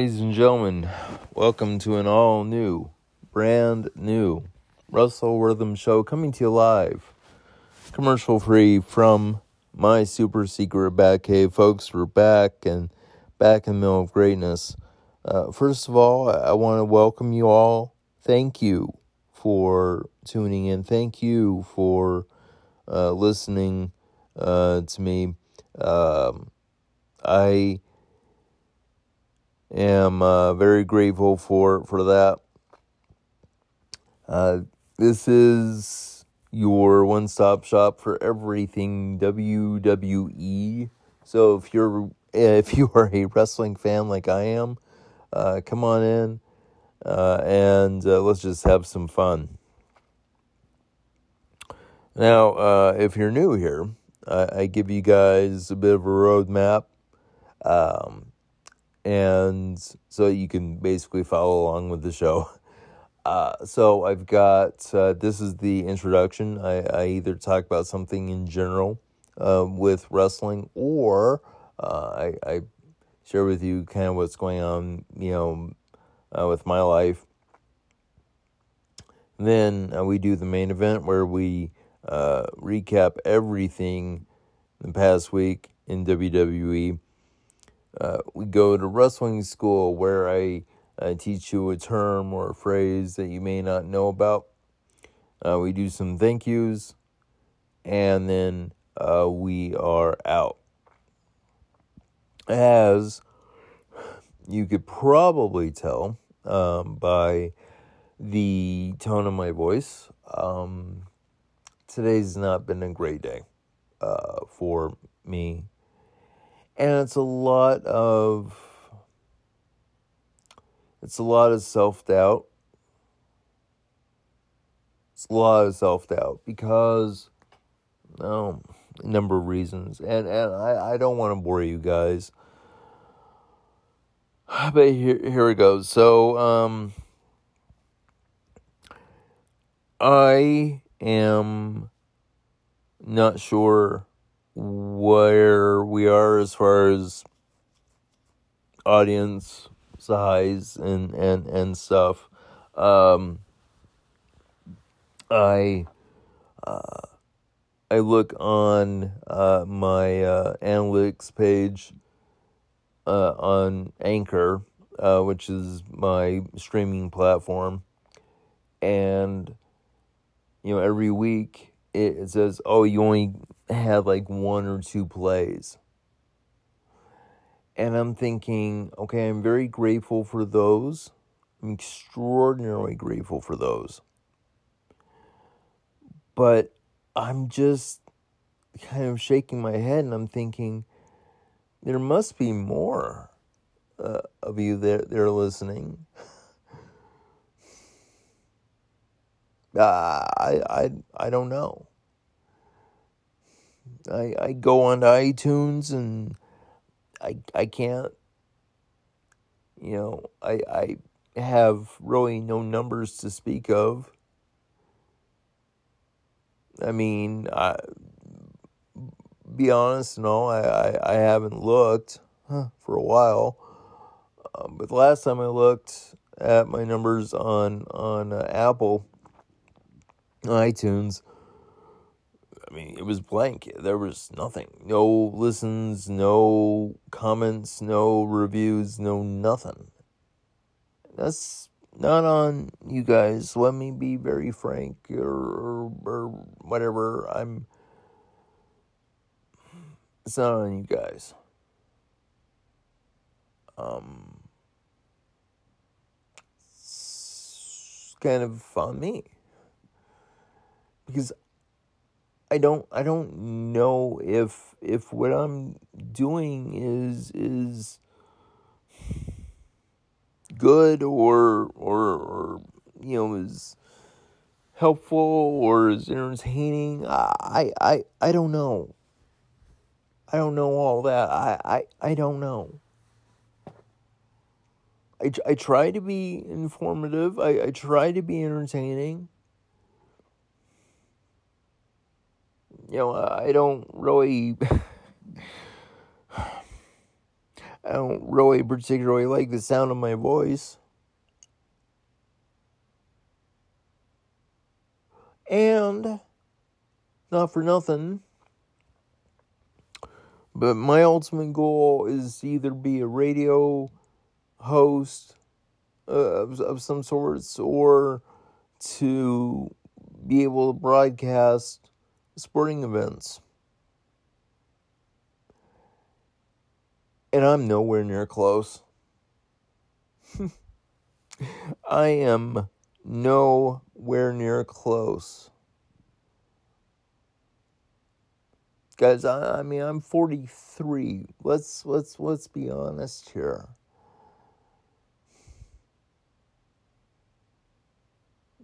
Ladies and gentlemen, welcome to an all new, brand new Russell Wortham show coming to you live, commercial free from my super secret Batcave. Folks, we're back and back in the middle of greatness. Uh, first of all, I, I want to welcome you all. Thank you for tuning in. Thank you for uh, listening uh, to me. Um, I am uh, very grateful for for that. Uh, this is your one stop shop for everything WWE. So if you're if you are a wrestling fan like I am, uh, come on in uh, and uh, let's just have some fun. Now, uh, if you're new here, I, I, give you guys a bit of a roadmap. Um, and so you can basically follow along with the show. Uh, so I've got uh, this is the introduction. I, I, either talk about something in general uh, with wrestling, or uh, I, I, share with you kind of what's going on, you know, uh, with my life. Then uh, we do the main event where we recap everything the past week in WWE uh, we go to wrestling school where I uh, teach you a term or a phrase that you may not know about. Uh, we do some thank yous, and then uh, we are out. As you could probably tell um, by the tone of my voice, um, today's not been a great day uh, for me and it's a lot of it's a lot of self-doubt. It's a lot of self-doubt because um, a number of reasons. And and I, I don't want to bore you guys. But here here it goes. So um I am not sure where we are as far as audience size and and and stuff. Um, I uh, I look on uh, my uh, analytics page uh, on Anchor, uh, which is my streaming platform, and you know every week it, it says, "Oh, you only had like one or two plays. And I'm thinking, okay, I'm very grateful for those. I'm extraordinarily grateful for those. But I'm just kind of shaking my head and I'm thinking, there must be more uh, of you that they're listening. uh, I, I, I don't know. I, I go on iTunes and I I can't you know I I have really no numbers to speak of. I mean, I be honest, no, I, I, I haven't looked huh, for a while. Um, but the last time I looked at my numbers on on uh, Apple iTunes, I mean, it was blank. There was nothing. No listens, no comments, no reviews, no nothing. That's not on you guys. Let me be very frank or, or, whatever. I'm. It's not on you guys. Um. It's kind of on me. Because I don't I don't know if if what I'm doing is is good or or or you know is helpful or is entertaining. I I I don't know. I don't know all that. I I, I don't know. I, I try to be informative. I, I try to be entertaining. You know, I don't really. I don't really particularly like the sound of my voice. And not for nothing, but my ultimate goal is either be a radio host uh, of, of some sorts or to be able to broadcast sporting events. And I'm nowhere near close. I am nowhere near close. Guys, I, I mean I'm 43. Let's let's let's be honest here.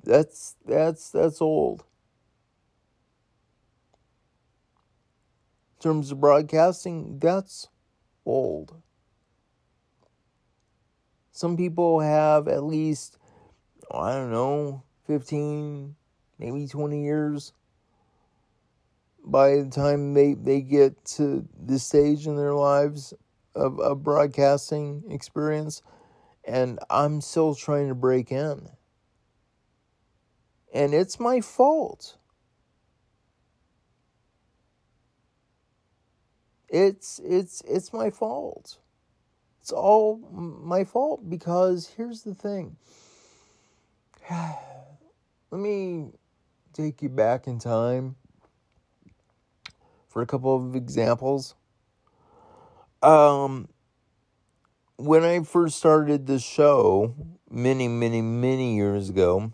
That's that's that's old. In terms of broadcasting, that's old. Some people have at least, oh, I don't know, 15, maybe 20 years by the time they, they get to this stage in their lives of a broadcasting experience. And I'm still trying to break in. And it's my fault. It's it's it's my fault. It's all my fault because here's the thing. Let me take you back in time for a couple of examples. Um when I first started the show many many many years ago,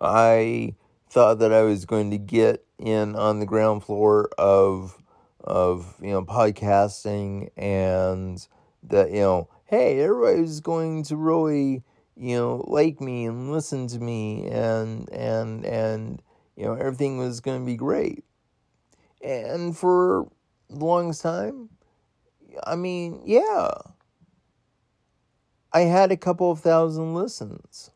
I thought that I was going to get in on the ground floor of of you know podcasting and that you know hey everybody's going to really you know like me and listen to me and and and you know everything was going to be great. And for the longest time i mean yeah. I had a couple of thousand listens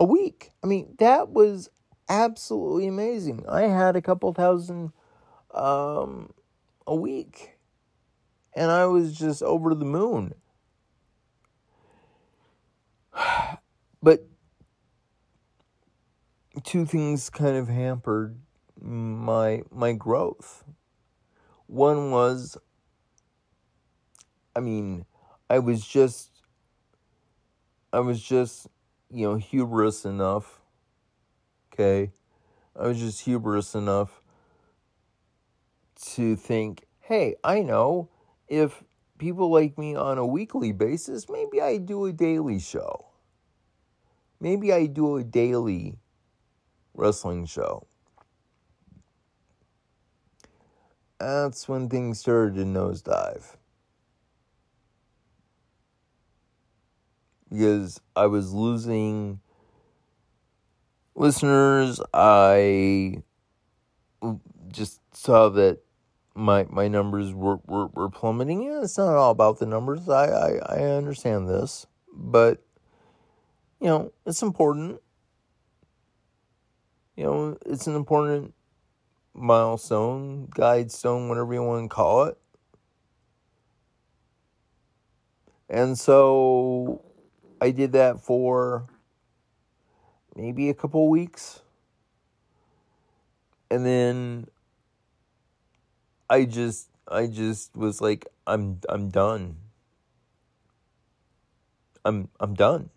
a week i mean that was absolutely amazing. I had a couple thousand um, a week, and I was just over the moon. But two things kind of hampered my my growth. One was I mean, I was just I was just, you know, hubris enough okay. I was just hubris enough to think, hey, I know if people like me on a weekly basis, maybe I do a daily show. Maybe I do a daily wrestling show. That's when things started to nosedive. Because I was losing listeners, I just saw that my my numbers were, were, were plummeting. Yeah, it's not all about the numbers. I, I, I understand this. But you know, it's important. You know, it's an important milestone, guide stone, whatever you want to call it. And so I did that for maybe a couple weeks. And then I just I just was like I'm I'm done. I'm I'm done.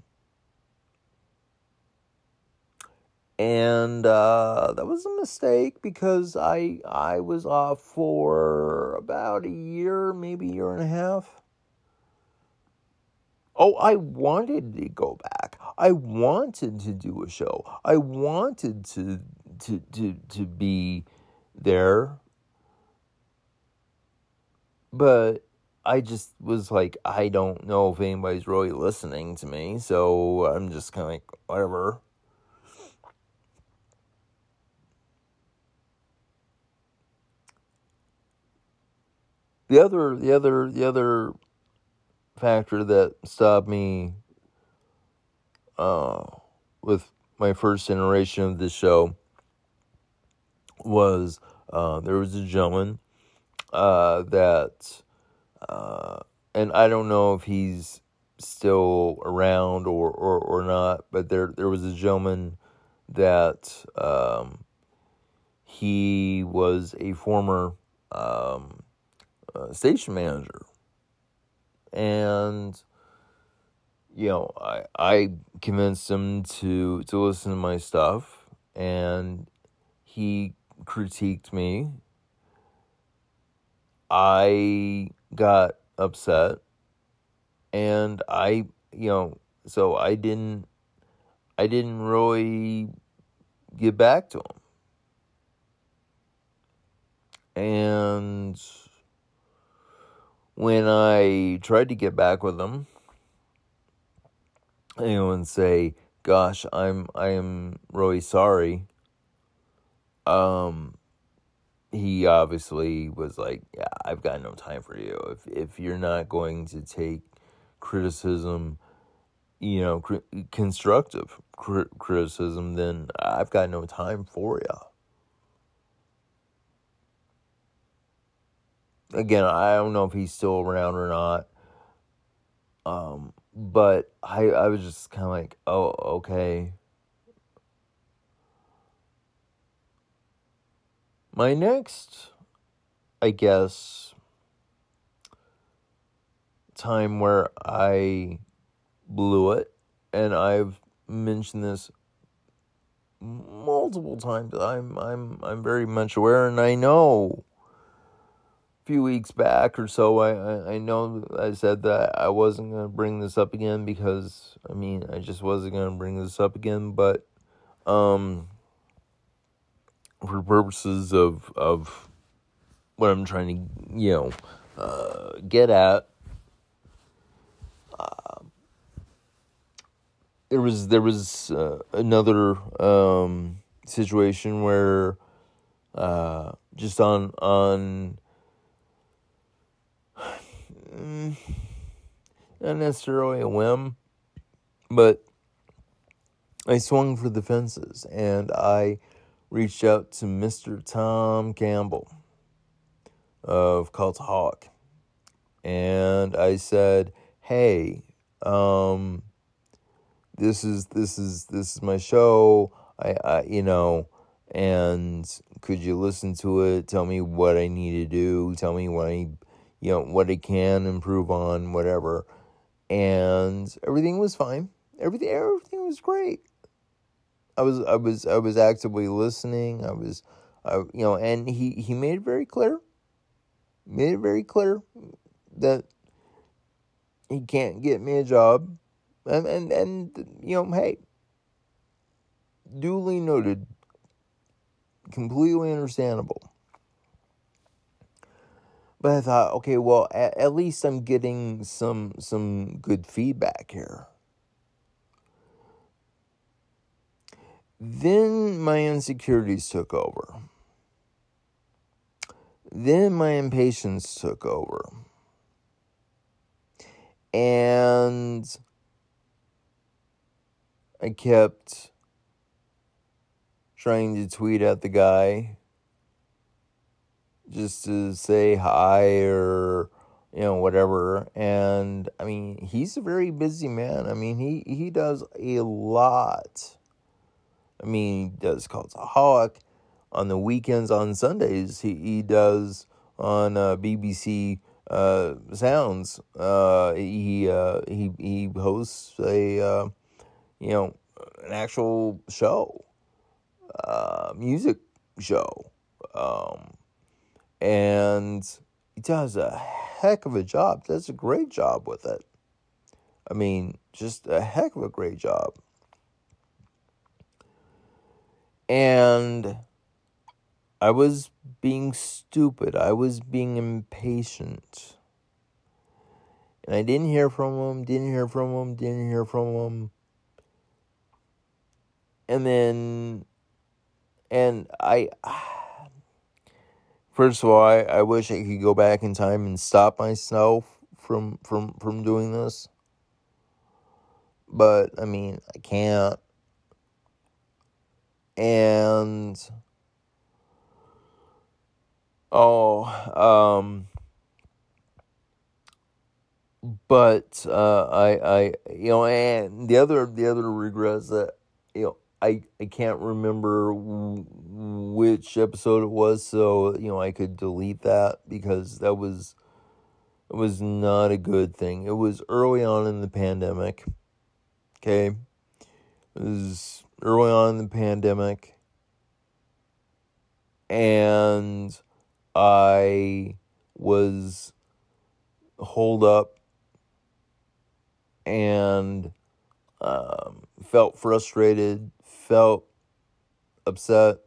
And uh, that was a mistake because I I was off for about a year, maybe a year and a half. Oh, I wanted to go back. I wanted to do a show. I wanted to to to to be there. But I just was like, I don't know if anybody's really listening to me, so I'm just kind of like, whatever. The other, the other, the other factor that stopped me uh, with my first iteration of this show was uh, there was a gentleman uh, that, uh, and I don't know if he's still around or, or, or not, but there there was a gentleman that um, he was a former um, uh, station manager, and you know I I convinced him to to listen to my stuff, and he critiqued me. I got upset and I, you know, so I didn't, I didn't really get back to him. And when I tried to get back with him, you know, and say, "Gosh, I'm I am really sorry." Um, he obviously was like, "Yeah, I've got no time for you. If if you're not going to take criticism, you know, cr- constructive cr- criticism, then I've got no time for you." Again, I don't know if he's still around or not. Um, but I I was just kind of like, "Oh, okay." My next, I guess, time where I blew it, and I've mentioned this multiple times. I'm I'm I'm very much aware, and I know. Few weeks back or so, I, I know I said that I wasn't gonna bring this up again because I mean I just wasn't gonna bring this up again, but um for purposes of of what I'm trying to you know uh, get at. Uh, there was there was uh, another um, situation where uh, just on on mm, not necessarily a whim, but I swung for the fences and I reached out to Mr. Tom Campbell of Cultaholic. And I said, "Hey, um, this is this is this is my show. I, I you know, and could you listen to it? Tell me what I need to do. Tell me what I, you know, what I can improve on, whatever." And everything was fine. Everything everything was great. I was I was I was actively listening. I was, I, you know, and he he made it very clear, made it very clear that he can't get me a job, and and and you know, hey, duly noted, completely understandable. But I thought, okay, well, at, at least I'm getting some some good feedback here. Then my insecurities took over. Then my impatience took over. And I kept trying to tweet at the guy just to say hi or you know whatever and i mean he's a very busy man i mean he he does a lot I mean, he does Cultaholic on the weekends. On Sundays, he, he does on uh, BBC uh, Sounds. Uh, he uh, he he hosts a uh, you know an actual show, uh, music show, um, and he does a heck of a job. Does a great job with it. I mean, just a heck of a great job. And I was being stupid. I was being impatient. And I didn't hear from him, didn't hear from him, didn't hear from him. And then, and I, first of all, I, I wish I could go back in time and stop myself from, from, from doing this. But, I mean, I can't and Oh, um, but uh, I, I, you know, and the other, the other regrets that, you know, I, I can't remember which episode it was, so you know I could delete that because that was, it was not a good thing. It was early on in the pandemic. Okay, it was early on in the pandemic, and I was holed up and um, felt frustrated, felt upset.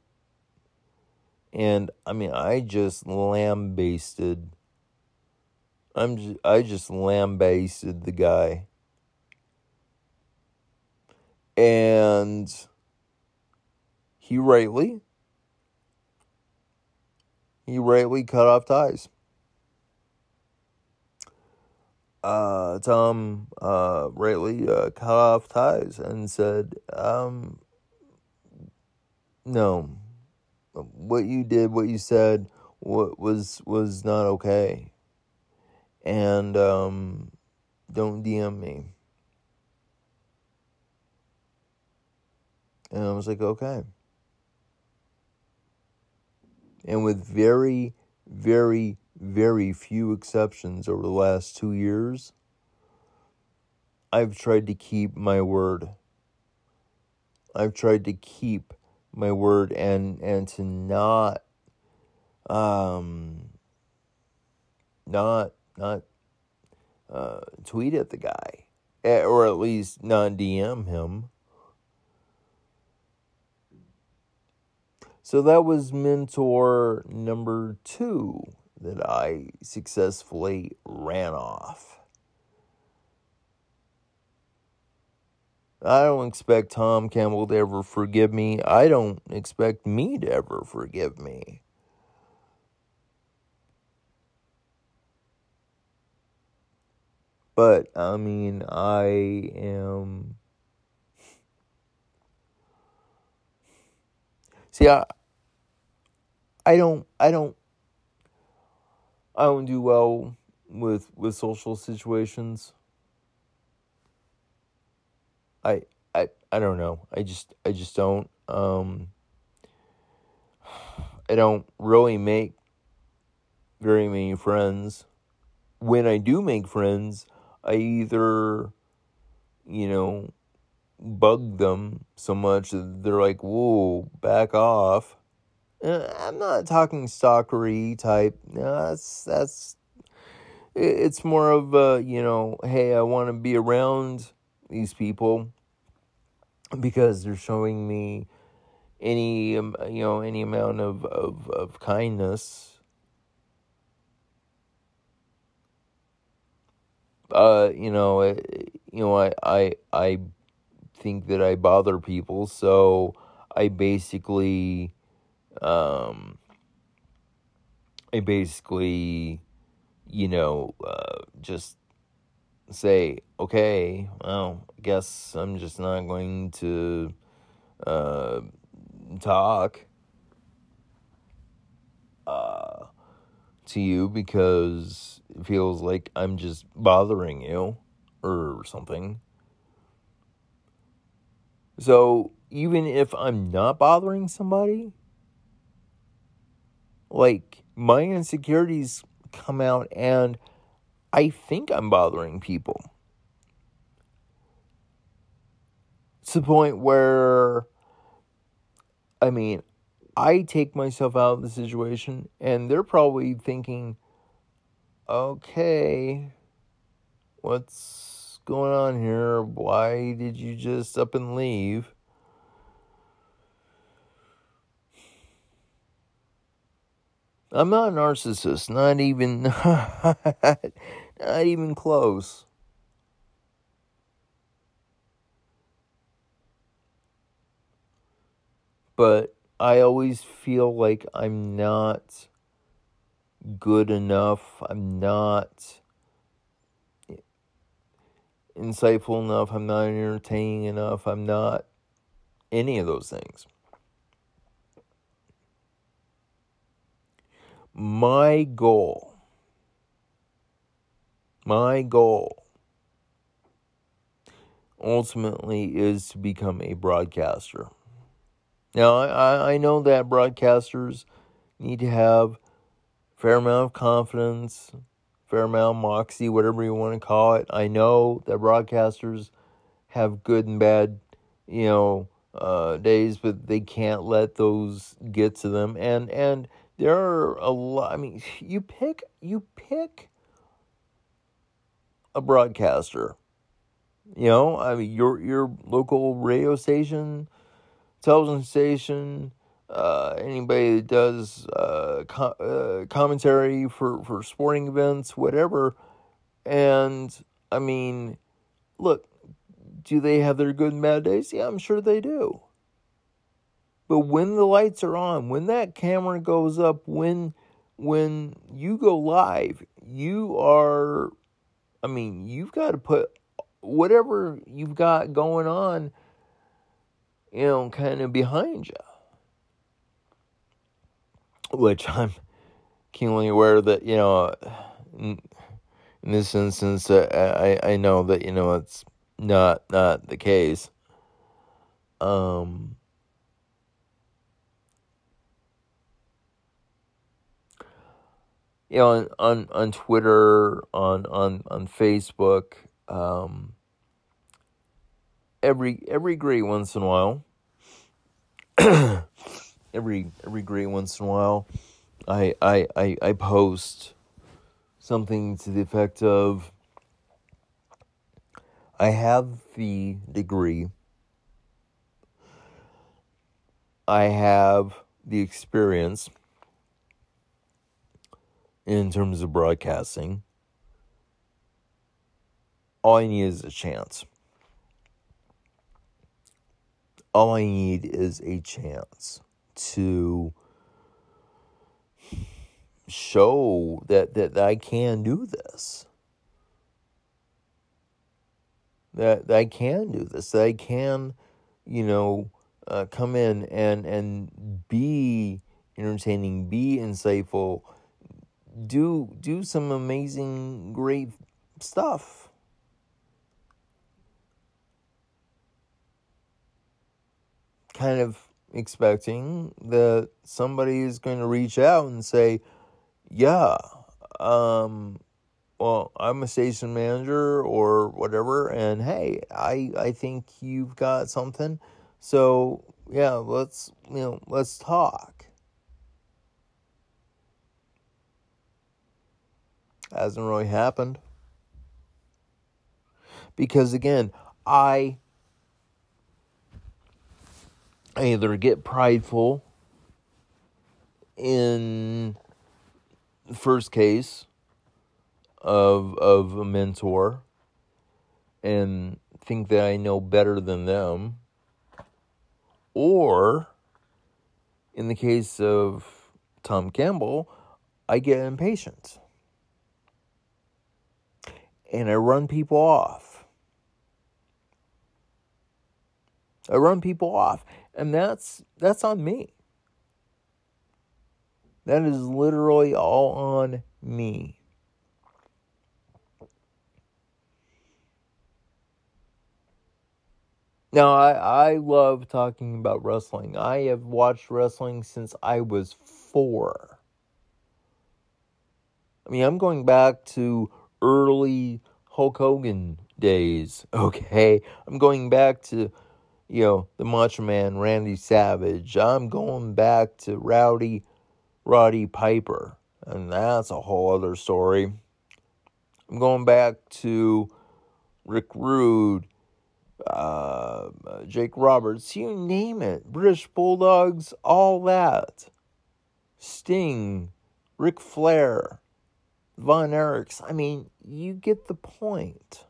And I mean, I just lambasted. I'm just, I just lambasted the guy. And he rightly he rightly cut off ties. Uh, Tom uh, rightly uh, cut off ties and said, um, "No, what you did, what you said, what was was not okay, and um, don't DM me." And I was like, "Okay." and with very, very, very few exceptions over the last two years, I've tried to keep my word. I've tried to keep my word and and to not um not not uh tweet at the guy eh, or at least not DM him So that was mentor number two that I successfully ran off. I don't expect Tom Campbell to ever forgive me. I don't expect me to ever forgive me. But, I mean, I am. See, I, I don't I don't I don't do well with with social situations. I I I don't know. I just I just don't um I don't really make very many friends. When I do make friends, I either you know bug them so much that they're like, "Whoa, back off." Uh, I'm not talking stalkery type. No, that's that's. It's more of a you know, hey, I want to be around these people because they're showing me any um, you know any amount of of, of kindness. Uh, you know, you know, I I I think that I bother people, so I basically um, I basically, you know, uh, just say, okay, well, I guess I'm just not going to uh, talk uh, to you because it feels like I'm just bothering you or something. So even if I'm not bothering somebody, like my insecurities come out and I think I'm bothering people. It's the point where, I mean, I take myself out of the situation and they're probably thinking, okay, what's going on here? Why did you just up and leave? I'm not a narcissist, not even not even close. But I always feel like I'm not good enough. I'm not insightful enough. I'm not entertaining enough. I'm not any of those things. my goal, my goal ultimately is to become a broadcaster. Now, I, I know that broadcasters need to have fair amount of confidence, fair amount of moxie, whatever you want to call it. I know that broadcasters have good and bad, you know, uh, days, but they can't let those get to them. And and there are a lot. I mean, you pick you pick a broadcaster. You know, I mean, your your local radio station, television station, uh, anybody that does uh, uh, commentary for, for sporting events, whatever. And I mean, look, do they have their good and bad days? Yeah, I'm sure they do. But when the lights are on, when that camera goes up, when when you go live, you are I mean, you've got to put whatever you've got going on, you know, kind of behind you. Which I'm keenly aware that, you know, in, this instance, uh, I, I know that, you know, it's not not the case. Um, you know, on on, on Twitter, on on on Facebook, um, every every great once in a while, every every great once in a while, I I I, I post something to the effect of I have the degree. I have the experience in terms of broadcasting. All I need is a chance. All I need is a chance to show that, that, that I can do this that, that I can do this, that I can, you know, uh, come in and and be entertaining, be insightful, do do some amazing, great stuff. Kind of expecting that somebody is going to reach out and say, "Yeah, um, well, I'm a station manager or whatever, and hey, I I think you've got something. So yeah, let's you know let's talk. Hasn't really happened. Because again, I either get prideful in the first case of of a mentor and think that I know better than them or in the case of Tom Campbell I get impatient and I run people off I run people off and that's that's on me that is literally all on me Now, I, I love talking about wrestling. I have watched wrestling since I was four. I mean, I'm going back to early Hulk Hogan days, okay? I'm going back to, you know, the Macho Man Randy Savage. I'm going back to Rowdy Roddy Piper, and that's a whole other story. I'm going back to Rick Rude uh, Jake Roberts, you name it, British Bulldogs, all that. Sting, Ric Flair, Von Erichs. I mean, you get the point.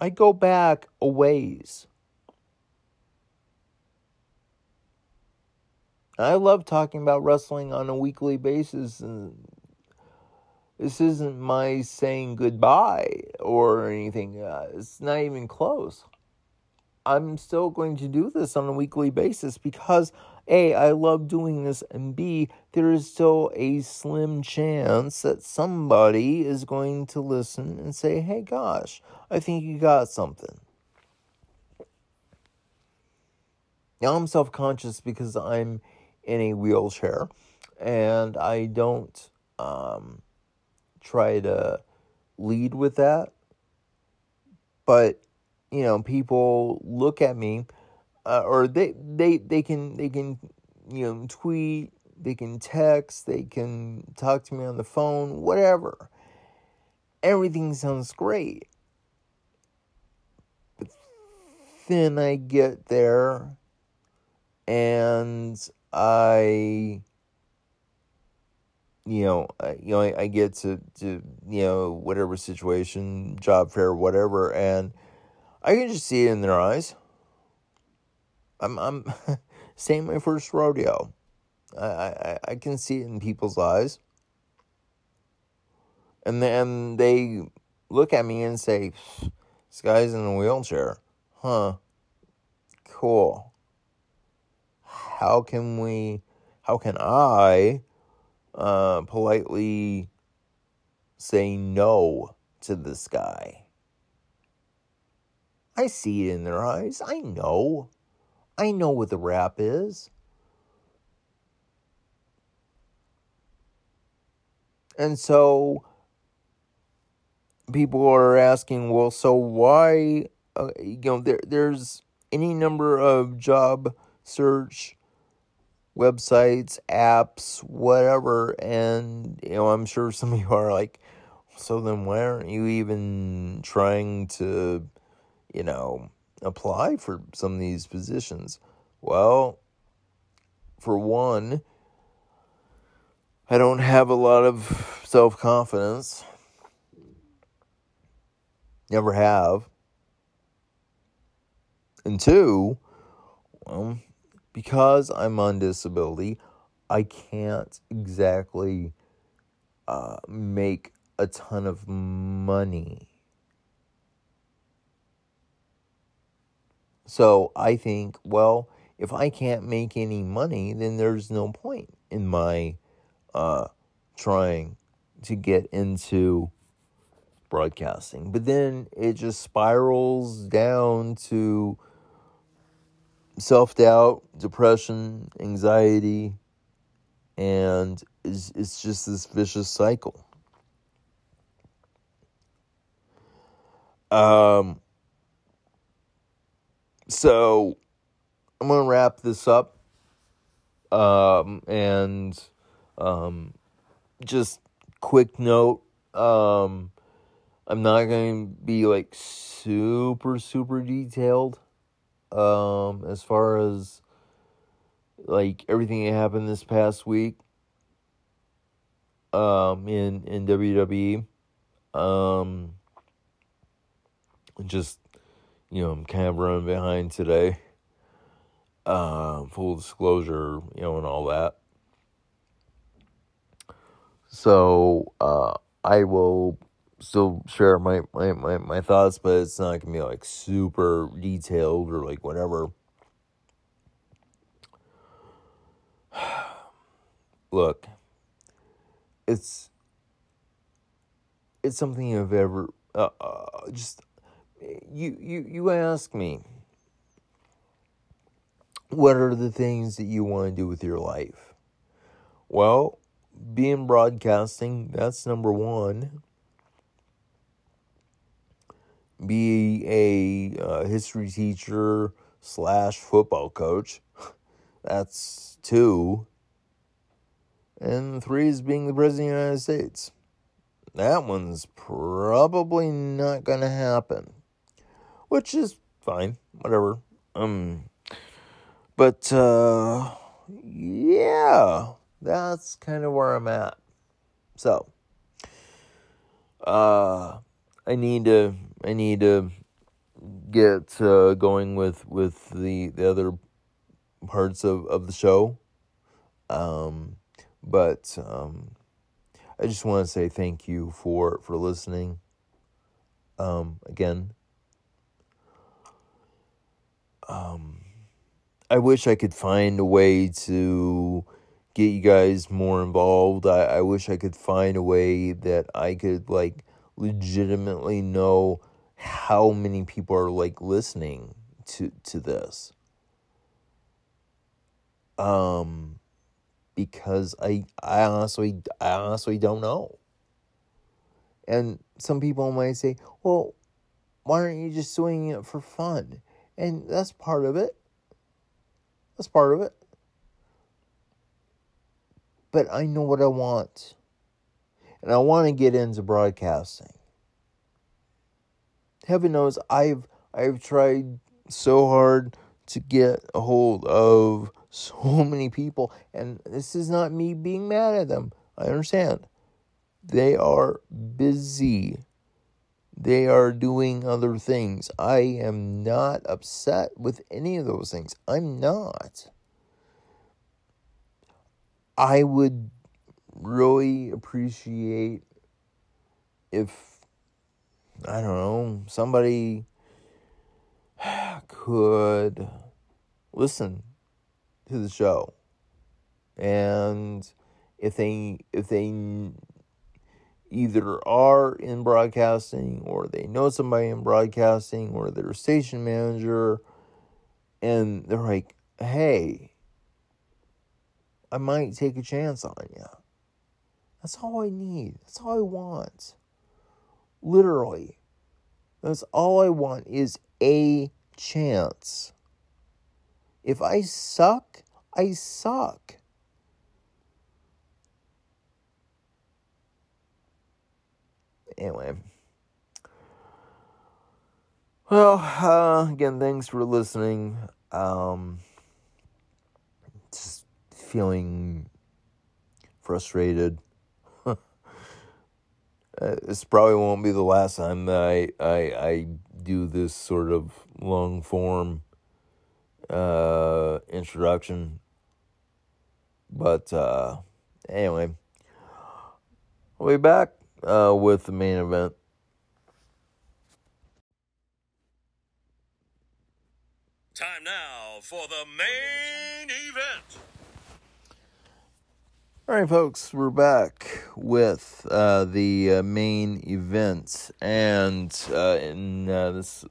I go back a ways. I love talking about wrestling on a weekly basis and this isn't my saying goodbye or anything. Uh, it's not even close. I'm still going to do this on a weekly basis because A, I love doing this, and B, there is still a slim chance that somebody is going to listen and say, hey, gosh, I think you got something. Now I'm self conscious because I'm in a wheelchair and I don't um, try to lead with that. But, you know, people look at me uh, or they, they, they can, they can, you know, tweet, they can text, they can talk to me on the phone, whatever. Everything sounds great. But then I get there and I you know, I, you know, I, I, get to, to, you know, whatever situation, job fair, whatever, and I can just see it in their eyes. I'm, I'm, same my first rodeo. I, I, I can see it in people's eyes. And then they look at me and say, this guy's in a wheelchair. Huh. Cool how can we, how can I uh, politely say no to this guy? I see it in their eyes. I know. I know what the rap is. And so people are asking, well, so why, uh, you know, there, there's any number of job search websites, apps, whatever. And, you know, I'm sure some of you are like, so then why aren't you even trying to, you know, apply for some of these positions? Well, for one, I don't have a lot of self confidence. Never have. And two, well, because I'm on disability, I can't exactly uh, make a ton of money. So I think, well, if I can't make any money, then there's no point in my uh, trying to get into broadcasting. But then it just spirals down to self doubt, depression, anxiety, and it's, it's just this vicious cycle. Um, so I'm gonna wrap this up, um, and um, just quick note. Um, I'm not going to be like super super detailed um, as far as like everything that happened this past week um, in in WWE. Um, just you know, I'm kind of running behind today. Uh, full disclosure, you know, and all that. So uh, I will still share my, my, my, my thoughts, but it's not gonna be like super detailed or like whatever. Look, it's it's something you've ever uh, uh, just you you you ask me what are the things that you want to do with your life well being broadcasting that's number one be a uh, history teacher slash football coach. That's two. And three is being the president of the United States. That one's probably not going to happen, which is fine, whatever. Um, but uh, yeah, that's kind of where I'm at. So, uh, I need to I need to get uh, going with with the the other parts of of the show. Um, but um, I just want to say thank you for for listening. Um, again. Um, I wish I could find a way to get you guys more involved. I, I wish I could find a way that I could like legitimately know how many people are like listening to to this. Um because I I honestly I honestly don't know. And some people might say, "Well, why aren't you just doing it for fun?" And that's part of it. That's part of it. But I know what I want. And I want to get into broadcasting. Heaven knows I've I've tried so hard to get a hold of so many people and this is not me being mad at them. I understand. They are busy. They are doing other things. I am not upset with any of those things. I'm not. I would really appreciate if, I don't know, somebody could listen to the show. And if they if they either are in broadcasting or they know somebody in broadcasting or they're a station manager and they're like, hey, I might take a chance on you. That's all I need. That's all I want. Literally. That's all I want is a chance. If I suck, I suck. Anyway. Well, uh, again, thanks for listening. Um, just feeling frustrated. uh, this probably won't be the last time that I, I, I do this sort of long form uh, introduction. But uh, anyway, I'll be back uh, with the main event. Time now for the main event. All right, folks, we're back with uh, the uh, main event, and uh, in uh, this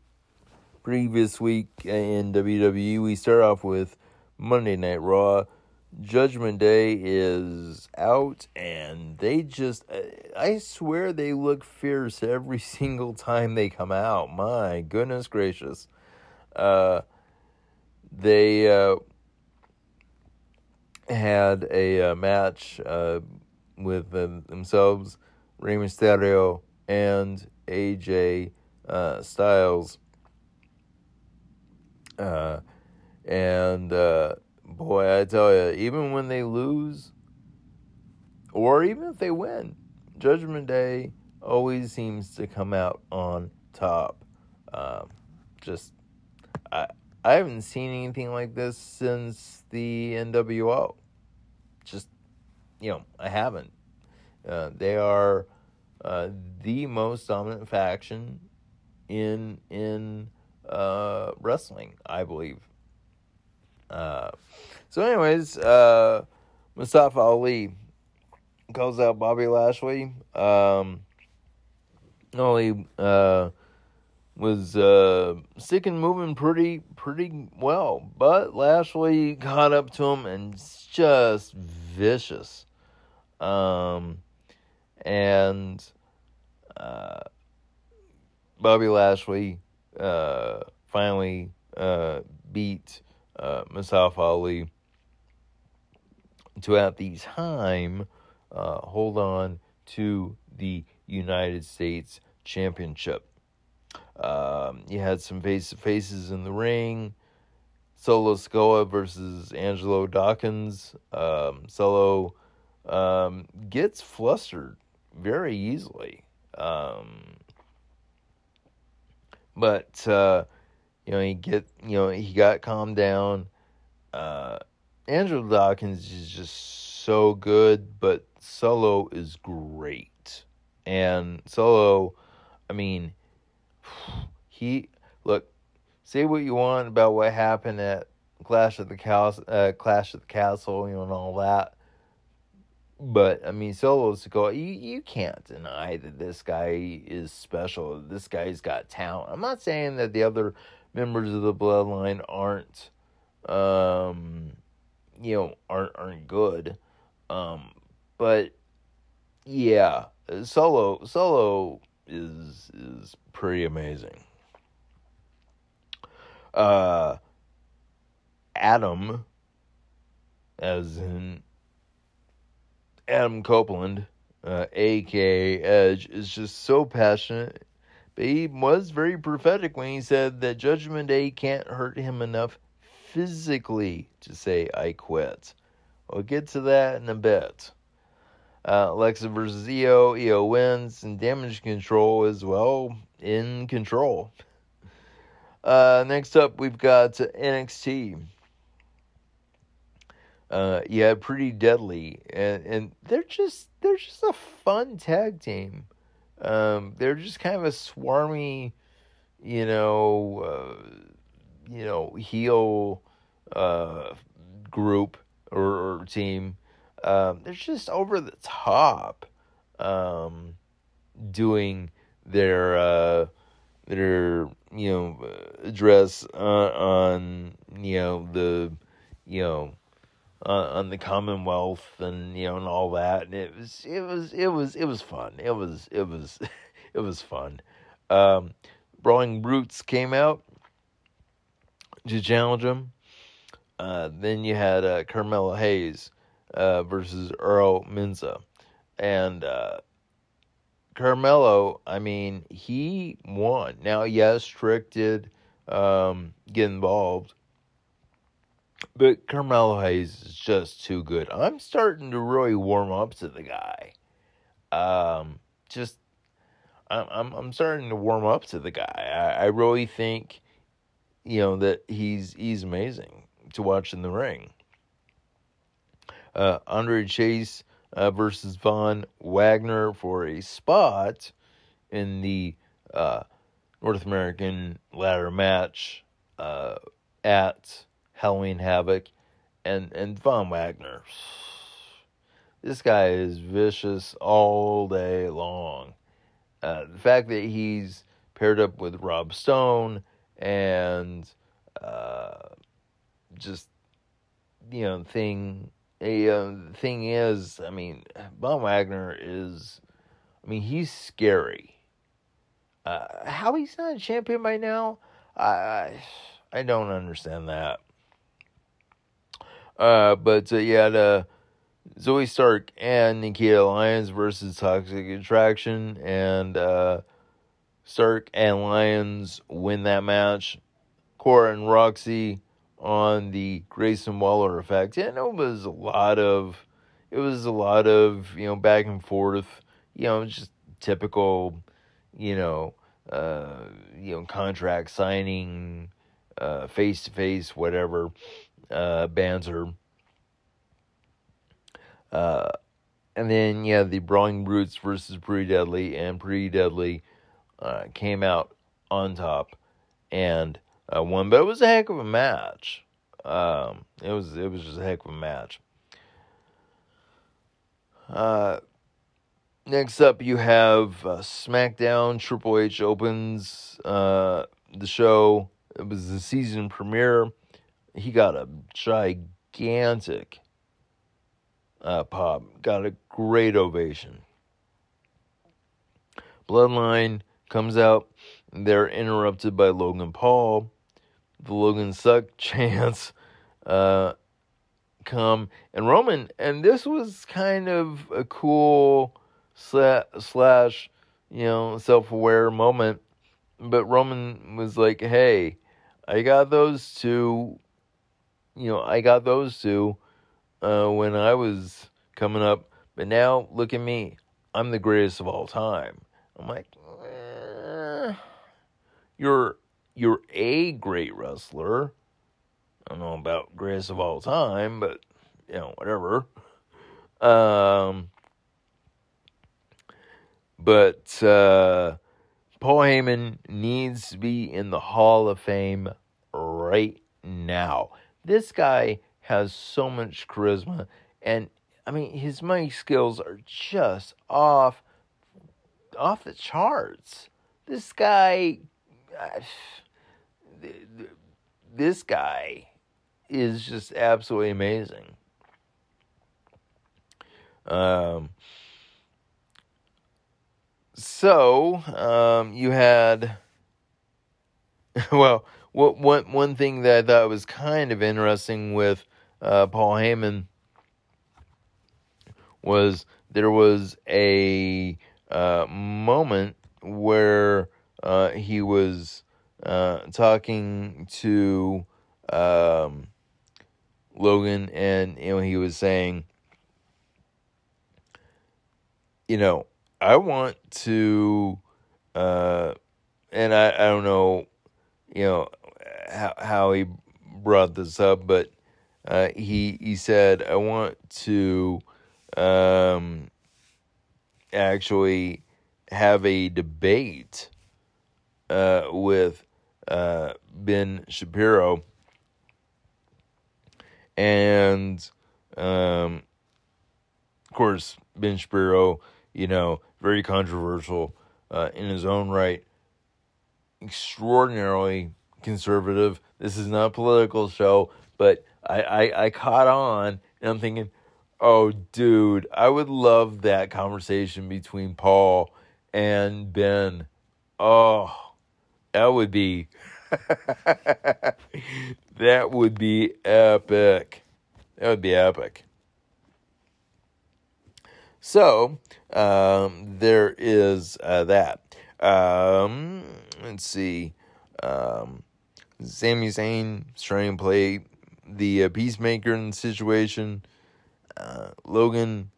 previous week in WWE, we start off with Monday Night Raw. Judgment Day is out, and they just, I swear they look fierce every single time they come out. My goodness gracious. Uh, they uh, had a uh, match uh, with themselves, Rey Mysterio and AJ uh, Styles. Uh, and boy, I tell you, even when they lose, or even if they win, Judgment Day always seems to come out on top. Um, just, I I haven't seen anything like this since the NWO. Just, you know, I haven't. Uh, they are uh, the most dominant faction in in uh, wrestling, I believe. Uh, so, anyways, uh, Mustafa Ali calls out Bobby Lashley. Um, only uh, was uh, sticking moving pretty pretty well, but Lashley caught up to him and just vicious. Um, and uh, Bobby Lashley uh, finally uh, beat uh, Mustafa Ali to at the time uh, hold on to the United States Championship. Um, you had some face to faces in the ring. Solo Sikoa versus Angelo Dawkins. Um, Solo um, gets flustered very easily. Um, but uh, you know, he get you know he got calmed down. Uh, Angelo Dawkins is just so good, but Solo is great, and Solo, I mean, he look. Say what you want about what happened at Clash of the Castle, uh, Clash at the Castle, you know, and all that. But I mean, Solo Sikoa, you you can't deny that this guy is special. This guy's got talent. I'm not saying that the other members of the bloodline aren't, um, you know, aren't aren't good, um, but yeah, Solo Solo is is pretty amazing. Uh, Adam, as in Adam Copeland, uh, aka Edge, is just so passionate. But he was very prophetic when he said that Judgment Day can't hurt him enough physically to say, I quit. We'll get to that in a bit. Uh, Alexa versus Io. Io wins, and damage control is, well, in control. Uh, next up, we've got NXT. Uh, yeah, pretty deadly, and and they're just they're just a fun tag team. Um, they're just kind of a swarmy, you know, uh, you know, heel uh, group or, or team. Um, they're just over the top, um, doing their uh, their you know address uh, on you know the you know uh, on the Commonwealth and you know and all that. And it was it was it was it was fun. It was it was it was fun. Um, Brawling Brutes came out to challenge him. Uh, then you had uh, Carmelo Hayes uh, versus Oro Mensah, and uh, Carmelo. I mean, he won. Now, yes, Trick did um, get involved but Carmelo Hayes is just too good. I'm starting to really warm up to the guy. Um, just I'm I'm I'm starting to warm up to the guy. I, I really think, you know, that he's he's amazing to watch in the ring. Uh, Andre Chase uh, versus Von Wagner for a spot in the uh, North American ladder match uh, at Halloween Havoc, and and Von Wagner. This guy is vicious all day long. Uh, the fact that he's paired up with Rob Stone and uh, just you know thing a uh, thing is, I mean, Von Wagner is, I mean, he's scary. Uh, how he's not a champion by now, I I don't understand that. Uh, but uh, had uh, Zoey Stark and Nikita Lyons versus Toxic Attraction, and uh, Stark and Lyons win that match. Cora and Roxy on the Grayson Waller effect, and it was a lot of, it was a lot of you know back and forth, you know, just typical, you know, uh, you know, contract signing, uh face to face, whatever uh, Banzer. Uh, and then, yeah, the Brawling Brutes versus Pretty Deadly, and Pretty Deadly uh, came out on top and uh, won. But it was a heck of a match. Um, it was it was just a heck of a match. Uh, next up, you have uh, SmackDown. Triple H opens uh, the show. It was the season premiere he got a gigantic uh, pop, got a great ovation. Bloodline comes out, they're interrupted by Logan Paul. The Logan suck chants uh, come, and Roman, and this was kind of a cool slash, you know, self aware moment. But Roman was like, hey, I got those two you know, I got those two uh, when I was coming up, but now look at me. I'm the greatest of all time. I'm like, eh, you're you're a great wrestler. I don't know about greatest of all time, but you know, whatever. Um, but uh, Paul Heyman needs to be in the Hall of Fame right now. This guy has so much charisma, and I mean, his mic skills are just off, off the charts. This guy, this guy is just absolutely amazing. Um, so um, you had, well, what one one thing that I thought was kind of interesting with uh, Paul Heyman was there was a uh, moment where uh, he was uh, talking to um, Logan, and you know he was saying, you know, I want to, uh, and I I don't know, you know, how how he brought this up, but uh, he he said I want to um, actually have a debate uh, with uh, Ben Shapiro, and um, of course Ben Shapiro, you know, very controversial uh, in his own right, extraordinarily conservative. This is not a political show, but I, I, I caught on and I'm thinking, oh, dude, I would love that conversation between Paul and Ben. Oh, that would be that would be epic. That would be epic. So um, there is uh, that. Um, let's see. Um, Sami Zayn trying to play the uh, peacemaker in the situation. Uh, Logan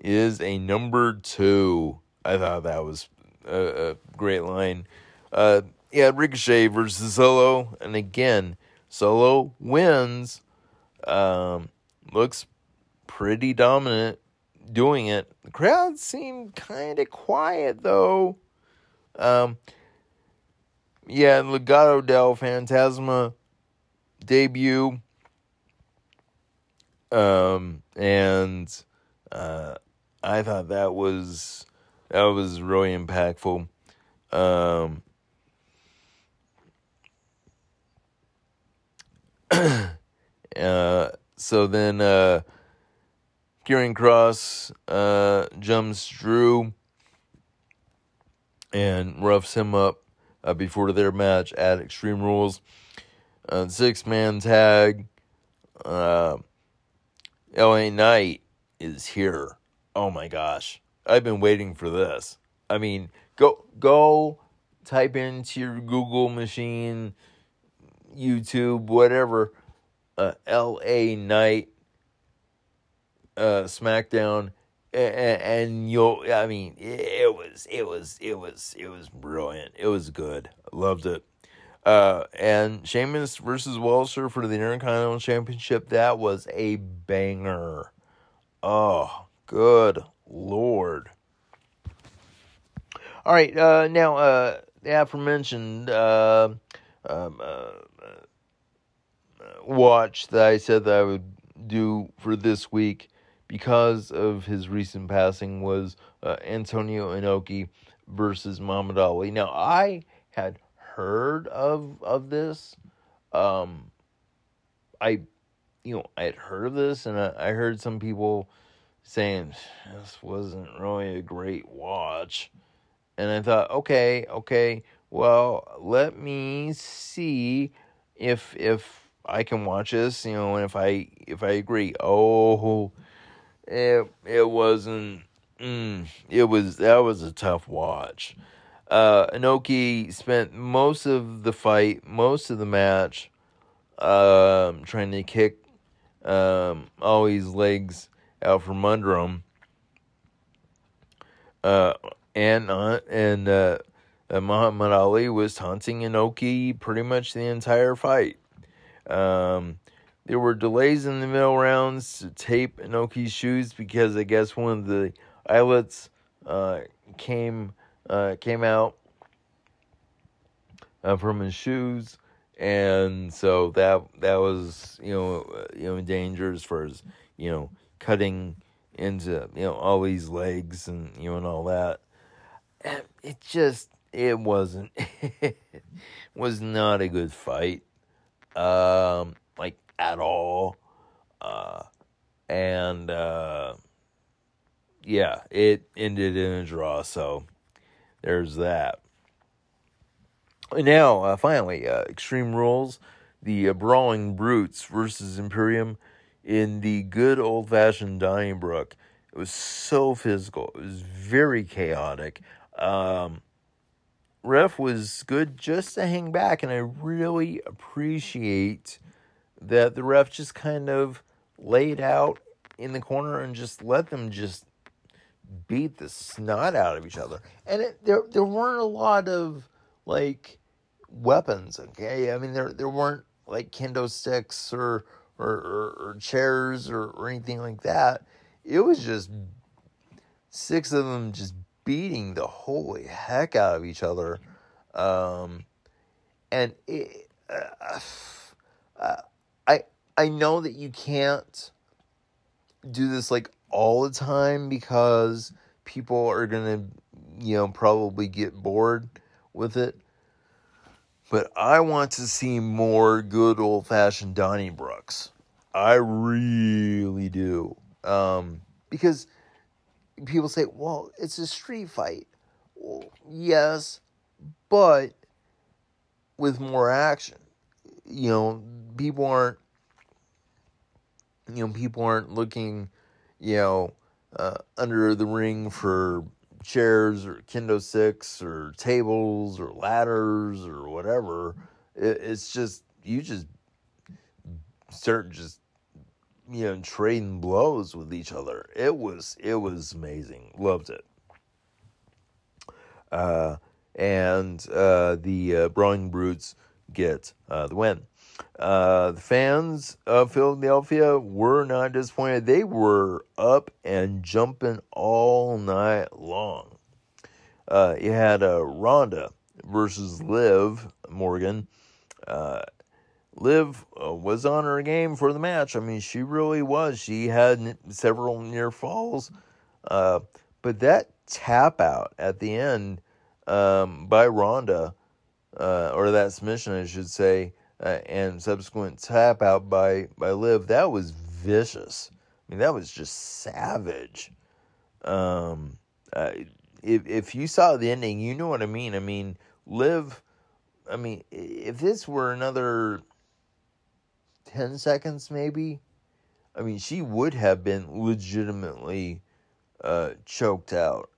is a number two. I thought that was a, a great line. Uh, yeah, Ricochet versus Solo, and again, Solo wins. Um, looks pretty dominant doing it. The crowd seemed kind of quiet though. Um, yeah, Legado del Fantasma debut. Um, and uh, I thought that was that was really impactful. Um, uh, so then uh, Karrion Kross uh, jumps Drew and roughs him up uh, before their match at Extreme Rules. Uh, six man tag. Uh, LA Knight is here. Oh my gosh. I've been waiting for this. I mean, go go type into your Google machine, YouTube, whatever, uh, LA Knight uh, SmackDown and, you'll I mean it was it was it was it was brilliant. It was good. Loved it. Uh, and Sheamus versus Walter for the Intercontinental Championship. That was a banger. Oh, good lord. All right, uh, now uh, the aforementioned uh, um, uh, uh, watch that I said that I would do for this week because of his recent passing was uh, Antonio Inoki versus Muhammad Ali. Now I had heard of of this. Um, I, you know, I had heard of this, and I, I heard some people saying this wasn't really a great watch, and I thought, okay, okay, well, let me see if if I can watch this, you know, and if I if I agree. Oh, it it wasn't. Mm, it was that was a tough watch. Uh, Inoki spent most of the fight, most of the match, um, trying to kick um, Ali's legs out from under him. Uh, and uh, and uh, Muhammad Ali was taunting Inoki pretty much the entire fight. Um, there were delays in the middle rounds to tape Inoki's shoes because I guess one of the eyelets uh, came uh, came out uh, from his shoes, and so that that was you know uh, you know in danger as far as you know cutting into you know all these legs and you know and all that. And it just it wasn't it was not a good fight, um, like at all, uh, and uh, yeah, it ended in a draw. So there's that. And now, uh, finally, uh, Extreme Rules, the uh, Brawling Brutes versus Imperium in the good old fashioned Donnybrook. It was so physical. It was very chaotic. Um, ref was good just to hang back, and I really appreciate that the ref just kind of laid out in the corner and just let them just beat the snot out of each other. And it, there there weren't a lot of like weapons. Okay, I mean there there weren't like kendo sticks or or, or, or chairs or, or anything like that. It was just six of them just beating the holy heck out of each other. Um, and it, uh, uh, I I know that you can't do this like all the time because people are gonna you know probably get bored with it. But I want to see more good old fashioned Donnybrooks. I really do. Um, because people say, well, it's a street fight. Well, yes, but with more action. You know, people aren't, you know, people aren't looking, you know, uh, under the ring for chairs or kendo sticks or tables or ladders or whatever. It, it's just, you just start just you know trading blows with each other. It was it was amazing. Loved it. Uh, and uh, the uh, Brawling Brutes get uh, the win. Uh, the fans of Philadelphia were not disappointed. They were up and jumping all night long. Uh, you had uh, Ronda versus Liv Morgan. Uh, Liv uh, was on her game for the match. I mean, she really was. She had several near falls, uh, but that tap out at the end um, by Ronda, uh, or that submission, I should say, uh, and subsequent tap out by by Liv, that was vicious. I mean, that was just savage. Um, uh, if if you saw the ending, you know what I mean. I mean, Liv. I mean, if this were another 10 seconds, maybe. I mean, she would have been legitimately uh, choked out.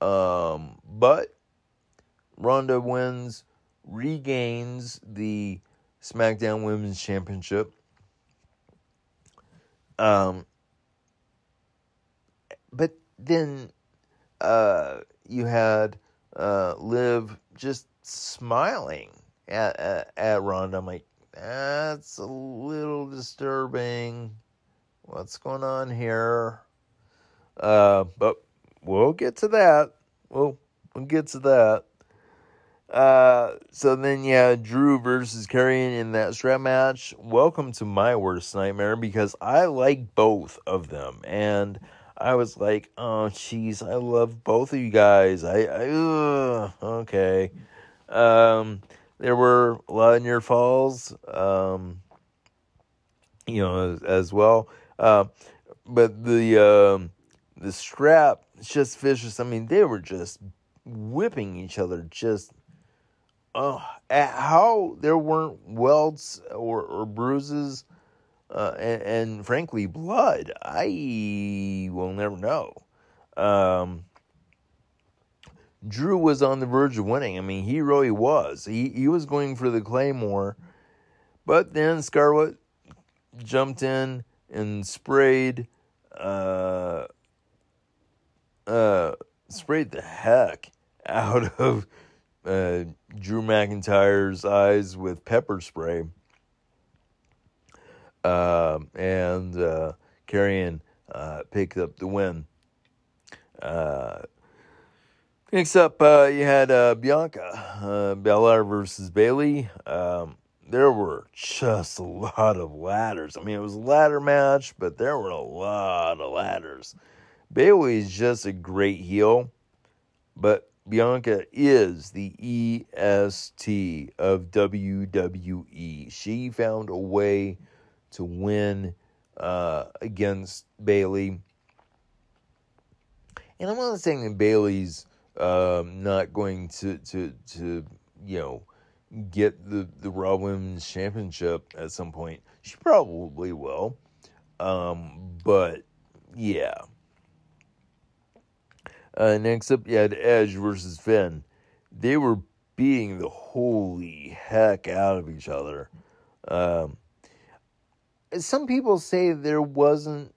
Um, but Ronda wins, regains the SmackDown Women's Championship. Um, but then uh, you had uh, Liv just smiling at, at, at Ronda. I'm like, that's a little disturbing. What's going on here? Uh, but we'll get to that. We'll, we'll get to that. Uh, so then, yeah, Drew versus Karrion in that strap match. Welcome to my worst nightmare because I like both of them. And I was like, oh, jeez, I love both of you guys. I, I ugh, okay. Um, there were a lot of near falls, um, you know, as, as well. Uh, but the um, the strap, just vicious. I mean, they were just whipping each other. Just oh, how there weren't welts or, or bruises, uh, and, and, frankly, blood. I will never know. Um, Drew was on the verge of winning. I mean, he really was. He he was going for the Claymore, but then Scarlett jumped in and sprayed uh uh sprayed the heck out of uh, Drew McIntyre's eyes with pepper spray. Uh, and uh, Karrion uh, picked up the win. Uh, Next up, uh, you had Bianca Belair versus Bayley. Um, there were just a lot of ladders. I mean, it was a ladder match, but there were a lot of ladders. Bayley is just a great heel, but Bianca is the EST of WWE. She found a way to win uh, against Bayley. And I'm not saying that Bayley's um, not going to, to, to, you know, get the, the Raw Women's Championship at some point. She probably will. Um, but, yeah. Uh, next up, you had Edge versus Finn. They were beating the holy heck out of each other. Um, some people say there wasn't,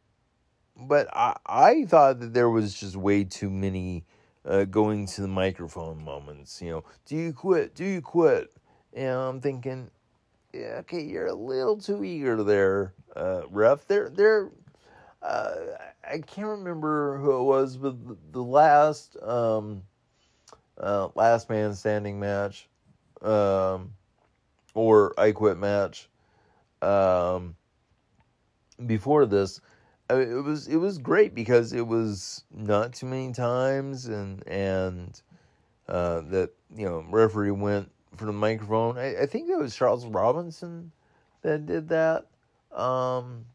but I, I thought that there was just way too many uh, going to the microphone moments. You know, do you quit? Do you quit? And I'm thinking, yeah, okay, you're a little too eager there, uh, ref. They're they're. Uh, I can't remember who it was, but the last um, uh, last man standing match, um, or I quit match. Um, before this, it was it was great because it was not too many times and and uh, that you know referee went for the microphone. I, I think it was Charles Robinson that did that. Um,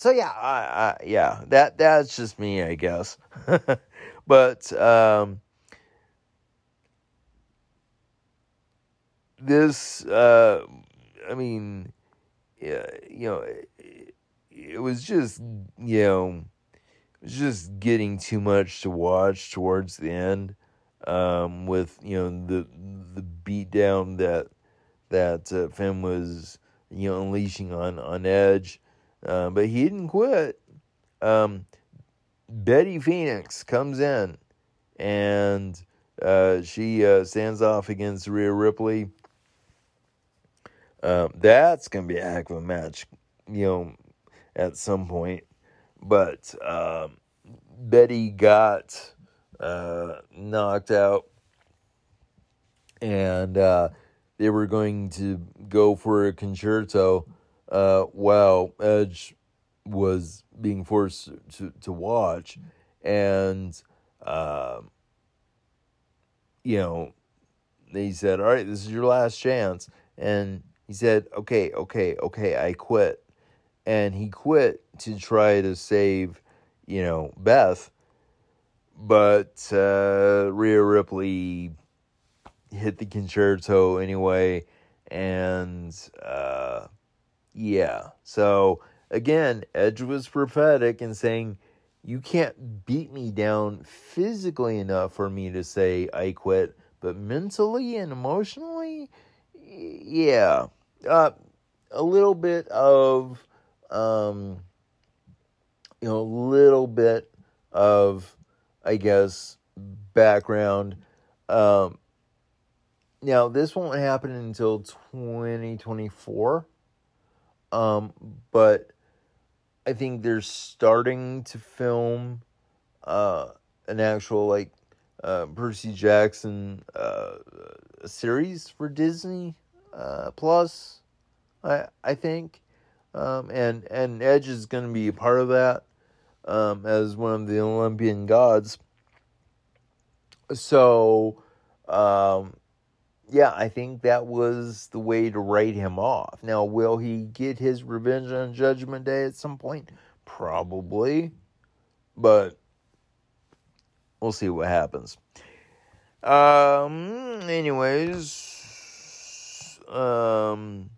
so yeah, I, I, yeah, that that's just me, I guess. but um, this, uh, I mean, yeah, you know it was just you know it was just getting too much to watch towards the end um, with you know the the beat down that that uh, Finn was you know unleashing on on Edge, uh, but he didn't quit. Um, Beth Phoenix comes in and uh, she uh, stands off against Rhea Ripley. Um, that's gonna be a heck of a match, you know, at some point. But um, Betty got uh, knocked out, and uh, they were going to go for a Con-Chair-To uh, while Edge was being forced to, to watch. And, um, you know, he said, All right, this is your last chance. And he said, Okay, okay, okay, I quit and he quit to try to save, you know, Beth. But uh, Rhea Ripley hit the Con-Chair-To anyway, and uh, yeah. So again, Edge was prophetic in saying, "You can't beat me down physically enough for me to say I quit, but mentally and emotionally, yeah." Uh, a little bit of um, you know, a little bit of, I guess, background. Um, now, this won't happen until 2024, um, but I think they're starting to film uh, an actual, like, uh, Percy Jackson uh, series for Disney uh, Plus, I, I think um, and and Edge is going to be a part of that um, as one of the Olympian gods. So, um, yeah, I think that was the way to write him off. Now, will he get his revenge on Judgment Day at some point? Probably, but we'll see what happens. Um, anyways, um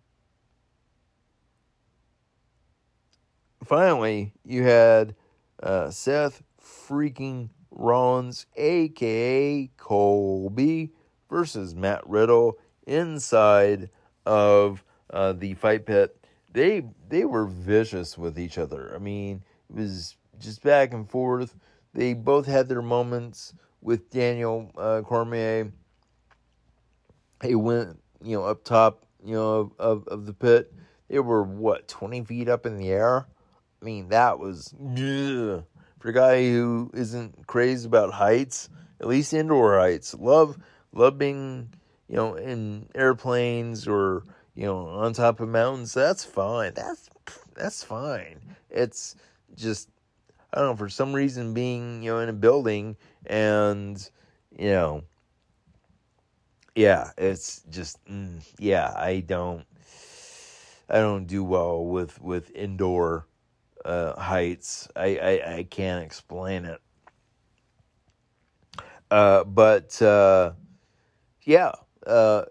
finally, you had uh, Seth freaking Rollins, aka Colby, versus Matt Riddle inside of uh, the fight pit. They they were vicious with each other. I mean, it was just back and forth. They both had their moments with Daniel uh, Cormier. He went, you know, up top, you know, of, of, of the pit. They were what twenty feet up in the air. I mean, that was ugh. for a guy who isn't crazy about heights. at least indoor heights. Love love being you know in airplanes or you know on top of mountains. That's fine. That's that's fine. It's just I don't know for some reason being you know in a building and you know yeah it's just mm, yeah I don't I don't do well with with indoor uh, heights. I, I I can't explain it. Uh, but uh, yeah, uh,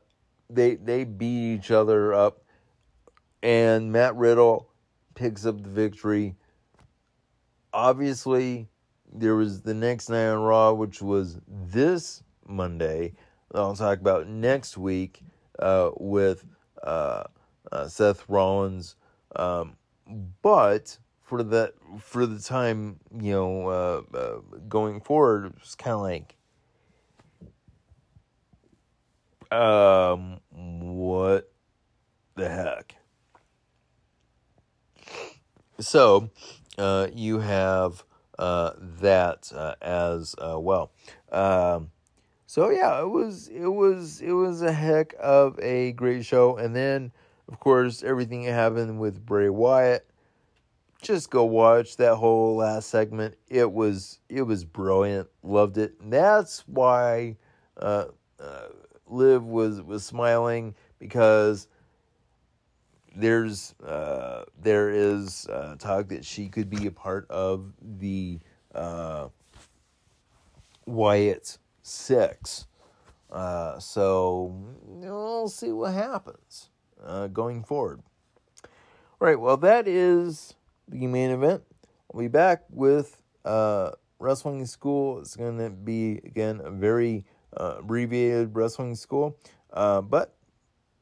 they they beat each other up, and Matt Riddle picks up the victory. Obviously, there was the next night on Raw, which was this Monday. I'll talk about next week uh, with uh, uh, Seth Rollins. Um, but for the for the time, you know, uh, uh, going forward, it was kind of like, um, what the heck? So, uh, you have uh, that uh, as uh, well. Um, so yeah, it was it was it was a heck of a great show, and then of course everything that happened with Bray Wyatt. Just go watch that whole last segment. It was it was brilliant. Loved it. And that's why uh, uh, Liv was was smiling because there's uh, there is uh, talk that she could be a part of the uh, Wyatt Six. Uh, so we'll see what happens uh, going forward. All right, well that is the main event. I'll be back with uh, wrestling school. It's going to be again a very Uh, abbreviated wrestling school, uh, but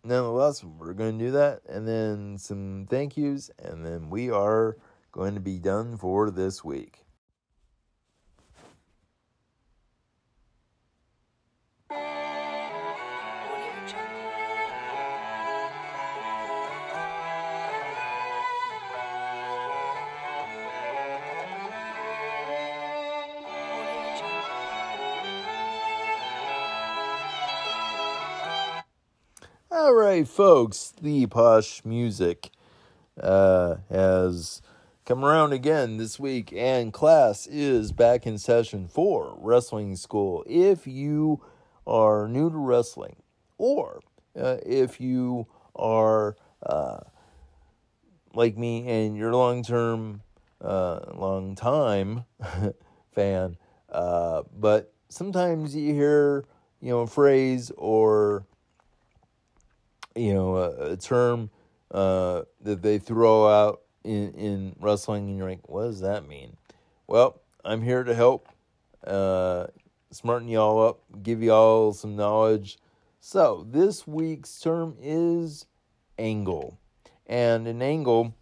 nonetheless, we're going to do that, and then some thank yous, and then we are going to be done for this week. All right, folks, the posh music uh, has come around again this week, and class is back in session for wrestling school. If you are new to wrestling, or uh, if you are uh, like me and you're long term, uh, long time fan, uh, but sometimes you hear you know a phrase or you know a, a term uh, that they throw out in in wrestling, and you're like, what does that mean? Well, I'm here to help, uh, smarten y'all up, give y'all some knowledge. So this week's term is angle, and an angle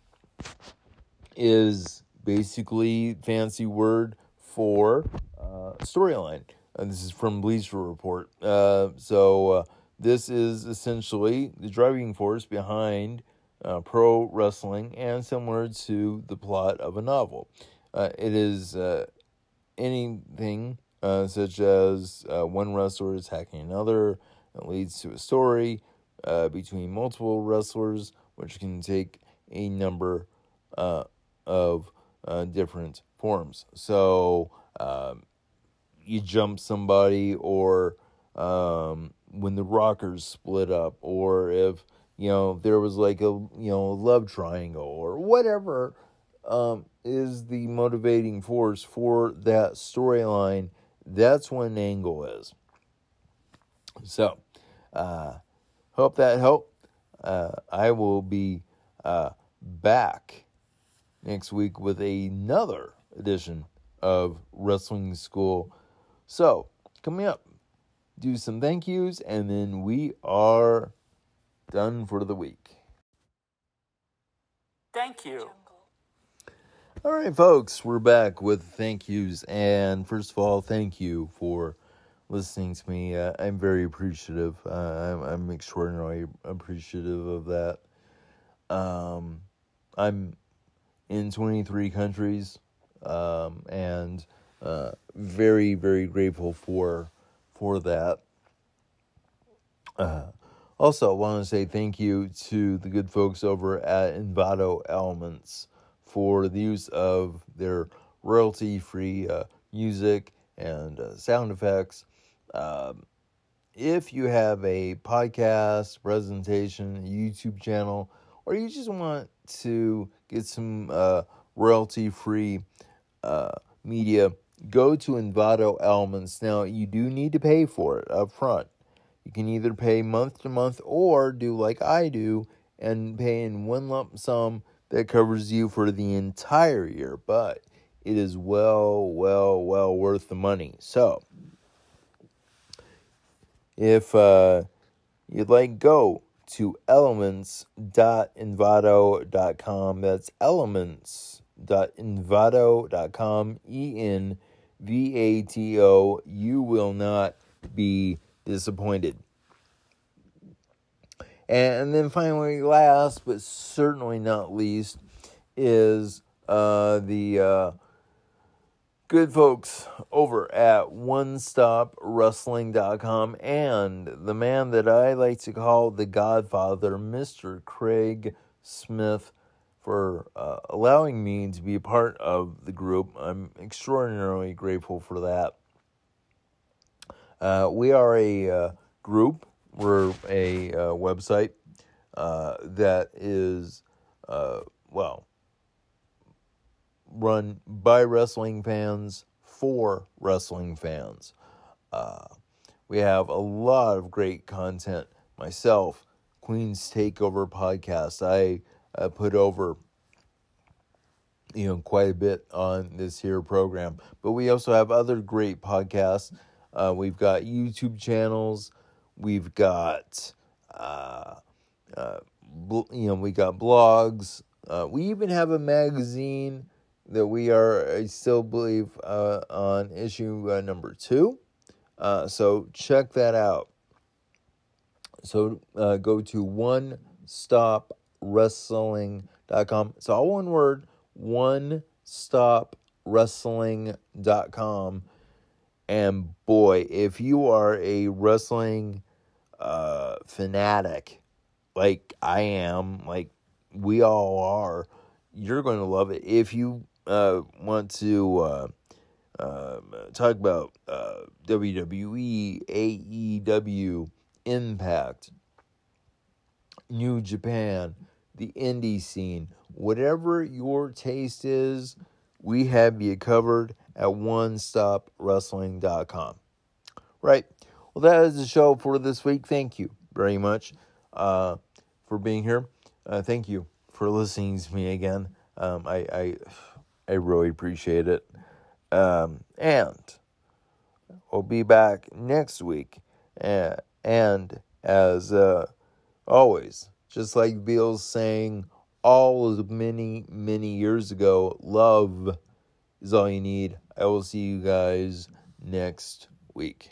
is basically fancy word for uh, storyline. And this is from Bleacher Report. Uh, so uh, this is essentially the driving force behind uh, pro wrestling and similar to the plot of a novel. Uh, it is uh, anything uh, such as uh, one wrestler attacking another that leads to a story uh, between multiple wrestlers, which can take a number of different forms. So um, you jump somebody or um, when the rockers split up or if you know there was like a you know love triangle or whatever um, is the motivating force for that storyline that's what an angle is. So uh, hope that helped uh, i will be uh, back next week with another edition of wrestling school. So coming up do some thank yous, and then we are done for the week. Thank you. All right, folks, we're back with thank yous. And first of all, thank you for listening to me. Uh, I'm very appreciative. Uh, I'm, I'm extraordinarily appreciative of that. Um, I'm in 23 countries, um, and uh, very very grateful for for that. Uh, also, I want to say thank you to the good folks over at Envato Elements for the use of their royalty free uh, music and uh, sound effects. Um, if you have a podcast, presentation, YouTube channel, or you just want to get some uh, royalty free uh, media, go to Envato Elements. Now, you do need to pay for it up front. You can either pay month to month or do like I do and pay in one lump sum that covers you for the entire year. But it is well, well, well worth the money. So, if uh, you'd like, go to elements.envato.com. That's elements.envato.com. E N V A T O. You will not be disappointed. And then finally, last but certainly not least, is uh, the uh, good folks over at OneStopWrestling.com and the man that I like to call the Godfather, Mr. Craig Smith, for uh, allowing me to be a part of the group. I'm extraordinarily grateful for that. Uh, we are a uh, group, we're a uh, website uh, that is, uh, well, run by wrestling fans for wrestling fans. We have a lot of great content. Myself, Queen's Takeover podcast, I uh, put over you know quite a bit on this here program, but we also have other great podcasts. Uh, we've got YouTube channels. We've got uh, uh, you know we got blogs. Uh, we even have a magazine that we are, I still believe, uh, on issue uh, number two. So check that out. So go to one stop wrestling.com. It's all one word one stop wrestling.com. And boy, if you are a wrestling uh, fanatic like I am, like we all are, you're going to love it. If you uh, want to uh, uh, talk about uh, WWE, AEW, Impact, New Japan, the indie scene, whatever your taste is, we have you covered at onestopwrestling.com. Right. Well, that is the show for this week. Thank you very much uh, for being here. Uh, thank you for listening to me again. Um, I, I I really appreciate it. Um, and we'll be back next week. Uh, and as uh, always, just like Bill's saying all of many, many years ago, love is all you need. I will see you guys next week.